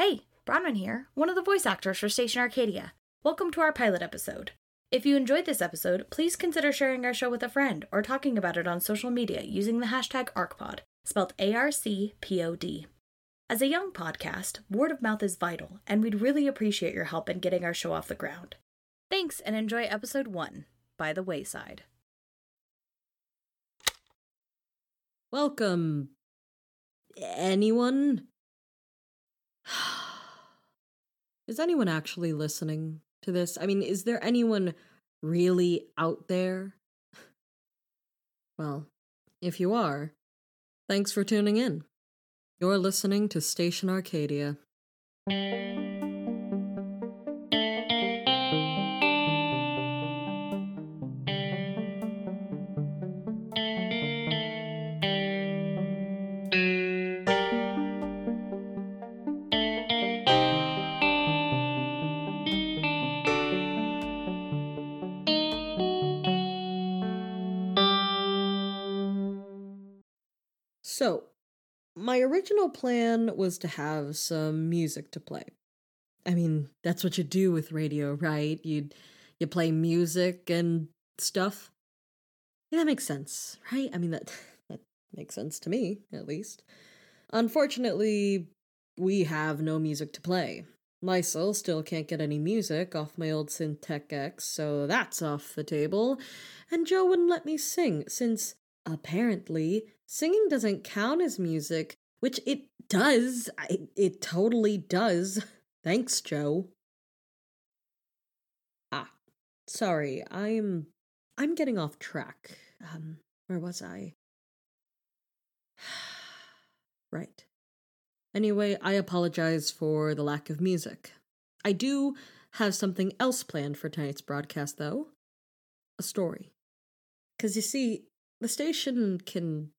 Hey, Bronwyn here, one of the voice actors for Station Arcadia. Welcome to our pilot episode. If you enjoyed this episode, please consider sharing our show with a friend or talking about it on social media using the hashtag ARCPOD, spelled A R C P O D. As a young podcast, word of mouth is vital, and we'd really appreciate your help in getting our show off the ground. Thanks, and enjoy episode 1 By the Wayside. Welcome, anyone? is anyone actually listening to this? I mean, is there anyone really out there? Well, if you are, thanks for tuning in. You're listening to Station Arcadia. So, my original plan was to have some music to play. I mean, that's what you do with radio, right? You you play music and stuff. Yeah, that makes sense, right? I mean that that makes sense to me, at least. Unfortunately, we have no music to play. Lysol still can't get any music off my old Syntec X, so that's off the table. And Joe wouldn't let me sing, since apparently singing doesn't count as music, which it does. I, it totally does. Thanks, Joe. Ah, sorry. I'm I'm getting off track. Um, where was I? right. Anyway, I apologize for the lack of music. I do have something else planned for tonight's broadcast, though a story. Because you see, the station can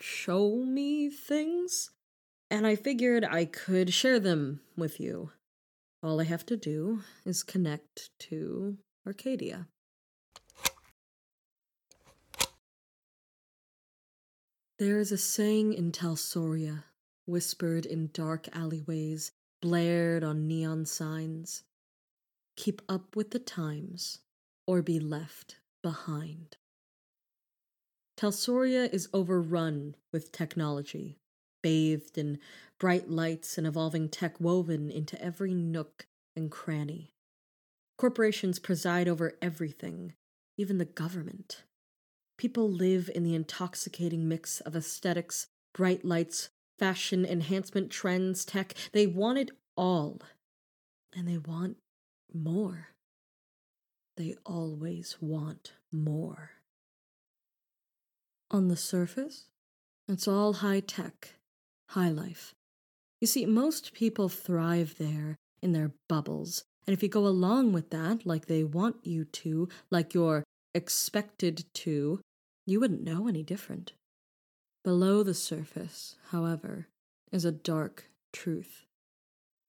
show me things, and I figured I could share them with you. All I have to do is connect to Arcadia. There is a saying in Talsoria, whispered in dark alleyways, blared on neon signs Keep up with the times, or be left behind. Talsoria is overrun with technology, bathed in bright lights and evolving tech woven into every nook and cranny. Corporations preside over everything, even the government. People live in the intoxicating mix of aesthetics, bright lights, fashion, enhancement trends, tech. They want it all. And they want more. They always want more. On the surface, it's all high tech, high life. You see, most people thrive there in their bubbles, and if you go along with that like they want you to, like you're expected to, you wouldn't know any different. Below the surface, however, is a dark truth.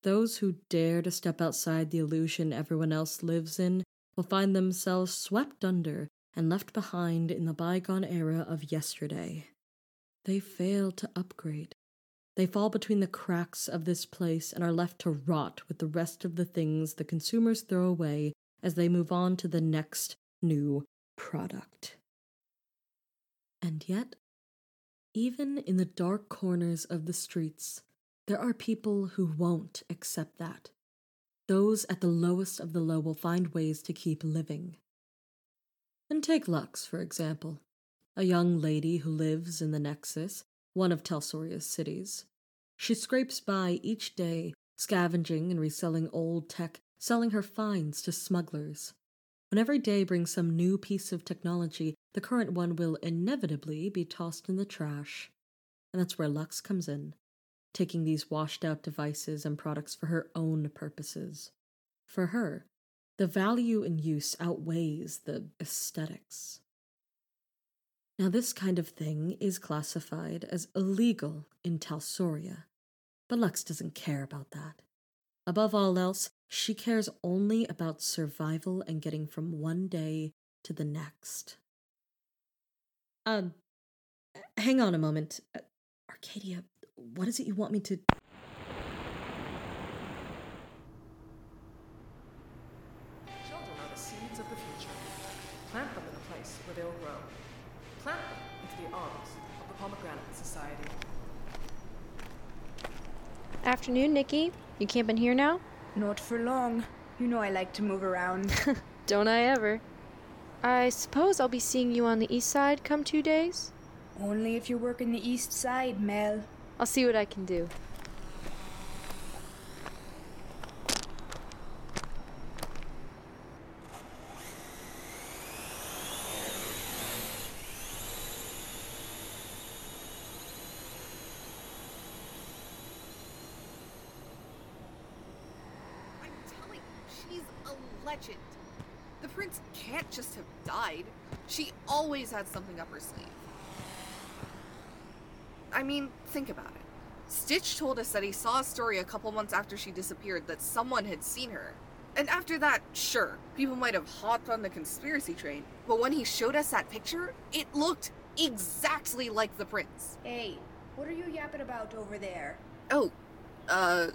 Those who dare to step outside the illusion everyone else lives in will find themselves swept under and left behind in the bygone era of yesterday. They fail to upgrade. They fall between the cracks of this place and are left to rot with the rest of the things the consumers throw away as they move on to the next new product. And yet, even in the dark corners of the streets, there are people who won't accept that. Those at the lowest of the low will find ways to keep living. And take Lux, for example, a young lady who lives in the Nexus, one of Talsoria's cities. She scrapes by each day, scavenging and reselling old tech, selling her finds to smugglers. When every day brings some new piece of technology, the current one will inevitably be tossed in the trash. And that's where Lux comes in, taking these washed out devices and products for her own purposes. For her, the value in use outweighs the aesthetics. Now, this kind of thing is classified as illegal in Talsoria, but Lux doesn't care about that. Above all else, she cares only about survival and getting from one day to the next. Um, hang on a moment. Uh, Arcadia, what is it you want me to. Society. Afternoon, Nikki. You camping here now? Not for long. You know I like to move around. Don't I ever? I suppose I'll be seeing you on the east side come two days? Only if you work in the east side, Mel. I'll see what I can do. I'm telling you, she's a legend. The prince can't just have died. She always had something up her sleeve. I mean, think about it. Stitch told us that he saw a story a couple months after she disappeared that someone had seen her. And after that, sure, people might have hopped on the conspiracy train, but when he showed us that picture, it looked exactly like the prince. Hey, what are you yapping about over there? Oh, uh,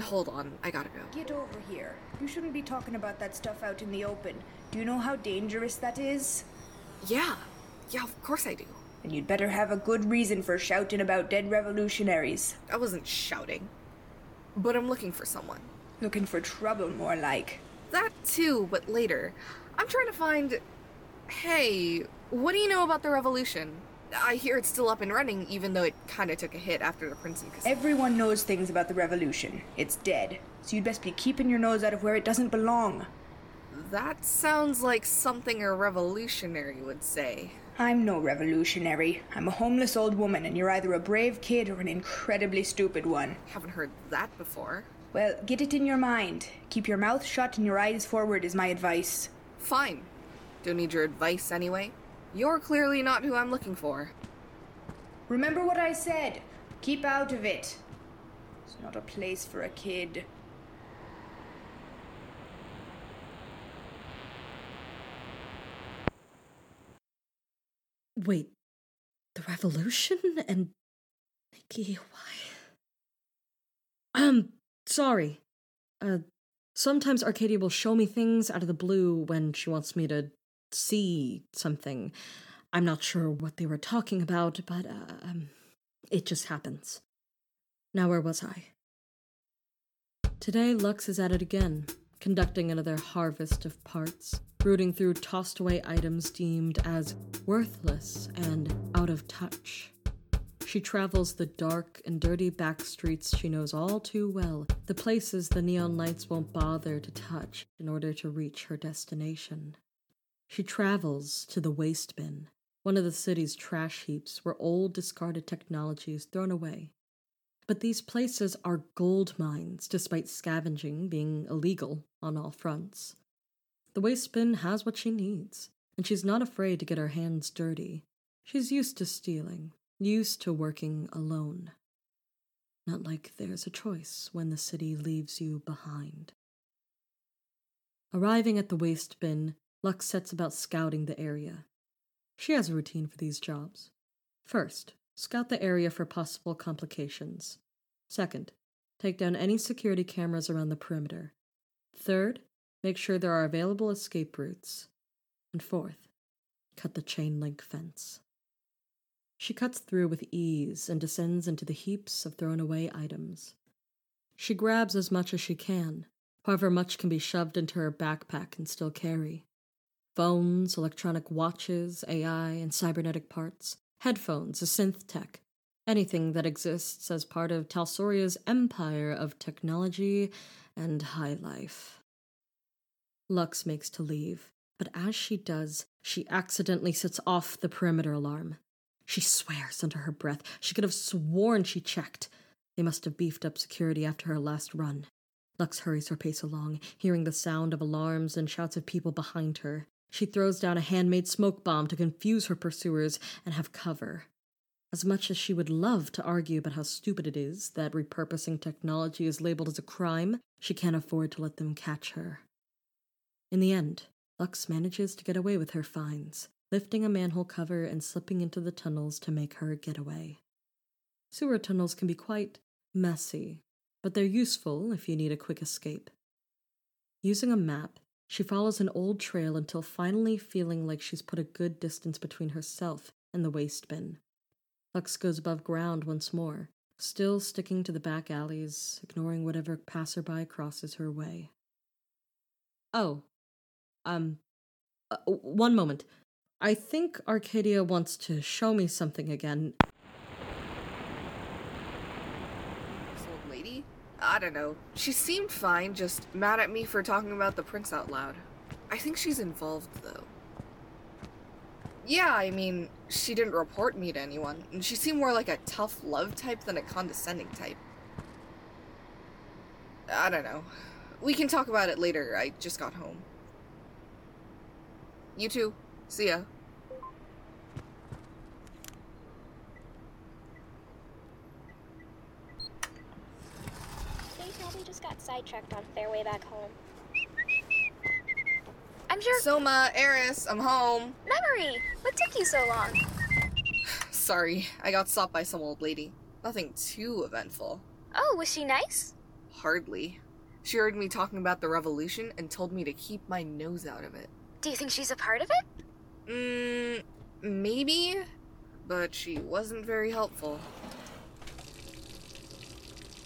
hold on, I gotta go. Get over here. You shouldn't be talking about that stuff out in the open. Do you know how dangerous that is? Yeah, yeah, of course I do. And you'd better have a good reason for shouting about dead revolutionaries. I wasn't shouting. But I'm looking for someone. Looking for trouble, more like. That too, but later. I'm trying to find. Hey, what do you know about the revolution? I hear it's still up and running, even though it kinda took a hit after the Prince and Cassandra. Everyone knows things about the revolution. It's dead. So you'd best be keeping your nose out of where it doesn't belong. That sounds like something a revolutionary would say. I'm no revolutionary. I'm a homeless old woman, and you're either a brave kid or an incredibly stupid one. Haven't heard that before. Well, get it in your mind. Keep your mouth shut and your eyes forward, is my advice. Fine. Don't need your advice anyway. You're clearly not who I'm looking for. Remember what I said. Keep out of it. It's not a place for a kid. Wait, the revolution and Nikki, why? Um, sorry. Uh, sometimes Arcadia will show me things out of the blue when she wants me to see something. I'm not sure what they were talking about, but uh, um, it just happens. Now, where was I? Today, Lux is at it again, conducting another harvest of parts, rooting through tossed away items deemed as worthless and out of touch. She travels the dark and dirty back streets she knows all too well, the places the neon lights won't bother to touch in order to reach her destination. She travels to the waste bin, one of the city's trash heaps where old discarded technology is thrown away. But these places are gold mines, despite scavenging being illegal on all fronts. The waste bin has what she needs, and she's not afraid to get her hands dirty. She's used to stealing, used to working alone. Not like there's a choice when the city leaves you behind. Arriving at the waste bin, Lux sets about scouting the area. She has a routine for these jobs. First, scout the area for possible complications. Second, take down any security cameras around the perimeter. Third, make sure there are available escape routes. And fourth, cut the chain link fence. She cuts through with ease and descends into the heaps of thrown away items. She grabs as much as she can, however much can be shoved into her backpack and still carry. Phones, electronic watches, AI, and cybernetic parts, headphones, a synth tech, anything that exists as part of Talsoria's empire of technology and high life. Lux makes to leave, but as she does, she accidentally sets off the perimeter alarm. She swears under her breath. She could have sworn she checked. They must have beefed up security after her last run. Lux hurries her pace along, hearing the sound of alarms and shouts of people behind her. She throws down a handmade smoke bomb to confuse her pursuers and have cover. As much as she would love to argue about how stupid it is that repurposing technology is labeled as a crime, she can't afford to let them catch her. In the end, Lux manages to get away with her fines, lifting a manhole cover and slipping into the tunnels to make her getaway. Sewer tunnels can be quite messy, but they're useful if you need a quick escape. Using a map, she follows an old trail until finally feeling like she's put a good distance between herself and the waste bin. Lux goes above ground once more, still sticking to the back alleys, ignoring whatever passerby crosses her way. Oh, um, uh, one moment. I think Arcadia wants to show me something again. This old lady? I don't know. She seemed fine, just mad at me for talking about the prince out loud. I think she's involved, though. Yeah, I mean, she didn't report me to anyone, and she seemed more like a tough love type than a condescending type. I don't know. We can talk about it later. I just got home. You too. See ya. They probably just got sidetracked on their way back home. I'm sure. Soma, Eris, I'm home. Memory! What took you so long? Sorry, I got stopped by some old lady. Nothing too eventful. Oh, was she nice? Hardly. She heard me talking about the revolution and told me to keep my nose out of it. Do you think she's a part of it? Mmm, maybe? But she wasn't very helpful.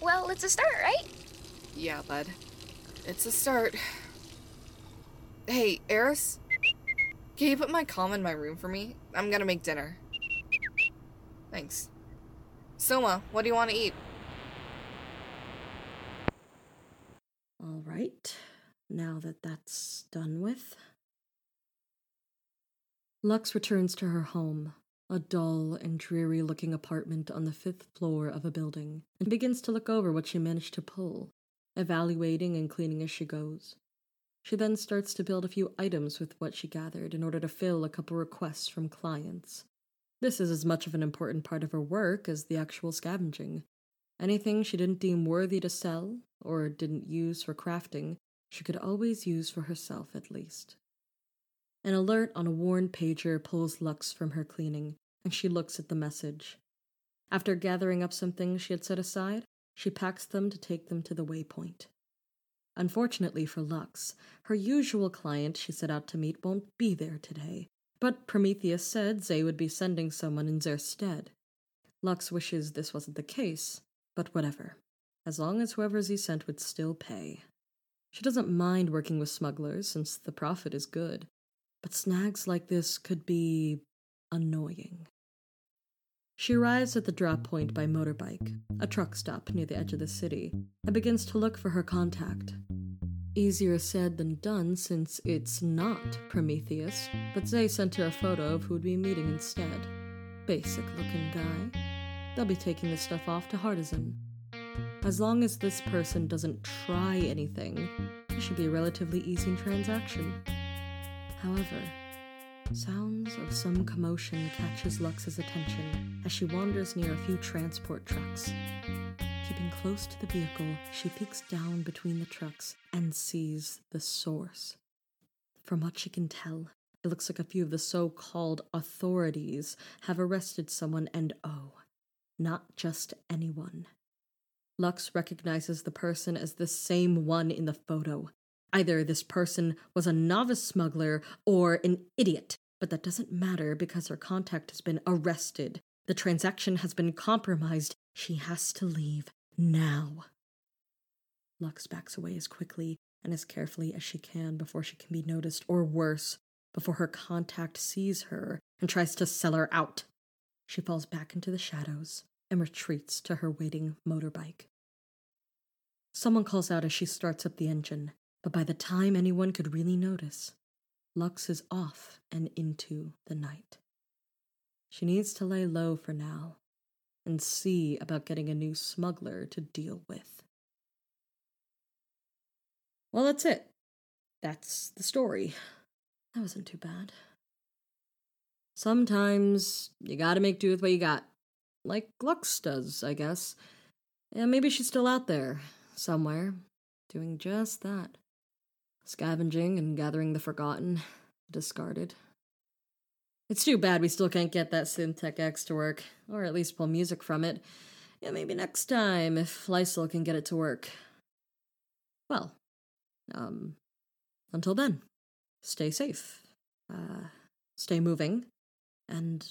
Well, it's a start, right? Yeah, bud. It's a start. Hey, Eris? Can you put my comm in my room for me? I'm gonna make dinner. Thanks. Soma, what do you want to eat? All right, now that that's done with. Lux returns to her home, a dull and dreary looking apartment on the fifth floor of a building, and begins to look over what she managed to pull, evaluating and cleaning as she goes. She then starts to build a few items with what she gathered in order to fill a couple requests from clients. This is as much of an important part of her work as the actual scavenging. Anything she didn't deem worthy to sell, or didn't use for crafting, she could always use for herself at least. An alert on a worn pager pulls Lux from her cleaning, and she looks at the message. After gathering up some things she had set aside, she packs them to take them to the waypoint. Unfortunately for Lux, her usual client she set out to meet won't be there today, but Prometheus said Zay would be sending someone in their stead. Lux wishes this wasn't the case, but whatever, as long as whoever Zay sent would still pay. She doesn't mind working with smugglers since the profit is good, but snags like this could be annoying. She arrives at the drop point by motorbike, a truck stop near the edge of the city, and begins to look for her contact. Easier said than done since it's not Prometheus, but Zay sent her a photo of who would be meeting instead. Basic looking guy. They'll be taking the stuff off to Hardison. As long as this person doesn't try anything, it should be a relatively easy transaction. However, sounds of some commotion catches Lux's attention as she wanders near a few transport trucks. Keeping close to the vehicle, she peeks down between the trucks and sees the source. From what she can tell, it looks like a few of the so called authorities have arrested someone, and oh, not just anyone. Lux recognizes the person as the same one in the photo. Either this person was a novice smuggler or an idiot, but that doesn't matter because her contact has been arrested. The transaction has been compromised. She has to leave now. Lux backs away as quickly and as carefully as she can before she can be noticed, or worse, before her contact sees her and tries to sell her out. She falls back into the shadows and retreats to her waiting motorbike. Someone calls out as she starts up the engine, but by the time anyone could really notice, Lux is off and into the night. She needs to lay low for now and see about getting a new smuggler to deal with. Well, that's it. That's the story. That wasn't too bad. Sometimes you gotta make do with what you got. Like Lux does, I guess. And maybe she's still out there, somewhere, doing just that. Scavenging and gathering the forgotten, discarded. It's too bad we still can't get that Syntech X to work, or at least pull music from it. Yeah, maybe next time if Lysol can get it to work. Well, um, until then, stay safe, uh, stay moving, and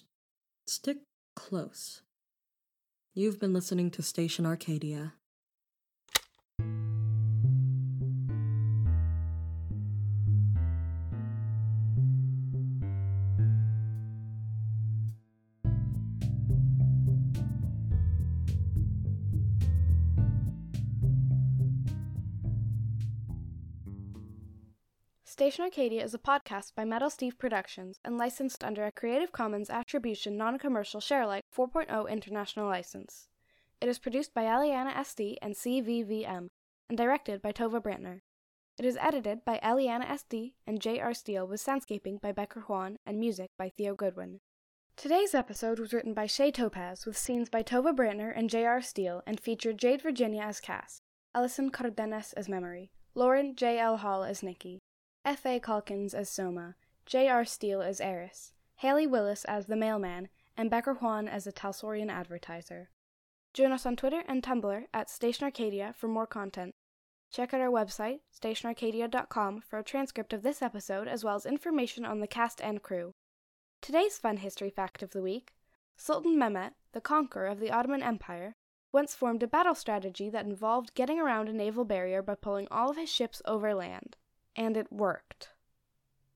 stick close. You've been listening to Station Arcadia. Station Arcadia is a podcast by Metal Steve Productions and licensed under a Creative Commons Attribution Non Commercial Sharealike 4.0 International License. It is produced by Eliana SD and CVVM and directed by Tova Brantner. It is edited by Eliana SD and J.R. Steele with soundscaping by Becker Juan and music by Theo Goodwin. Today's episode was written by Shay Topaz with scenes by Tova Brantner and J.R. Steele and featured Jade Virginia as Cass, Ellison Cardenas as Memory, Lauren J.L. Hall as Nikki, F.A. Calkins as Soma, J.R. Steele as Eris, Haley Willis as the mailman, and Becker Juan as the Talsorian advertiser. Join us on Twitter and Tumblr at Station Arcadia for more content. Check out our website, stationarcadia.com, for a transcript of this episode as well as information on the cast and crew. Today's fun history fact of the week Sultan Mehmet, the conqueror of the Ottoman Empire, once formed a battle strategy that involved getting around a naval barrier by pulling all of his ships overland and it worked.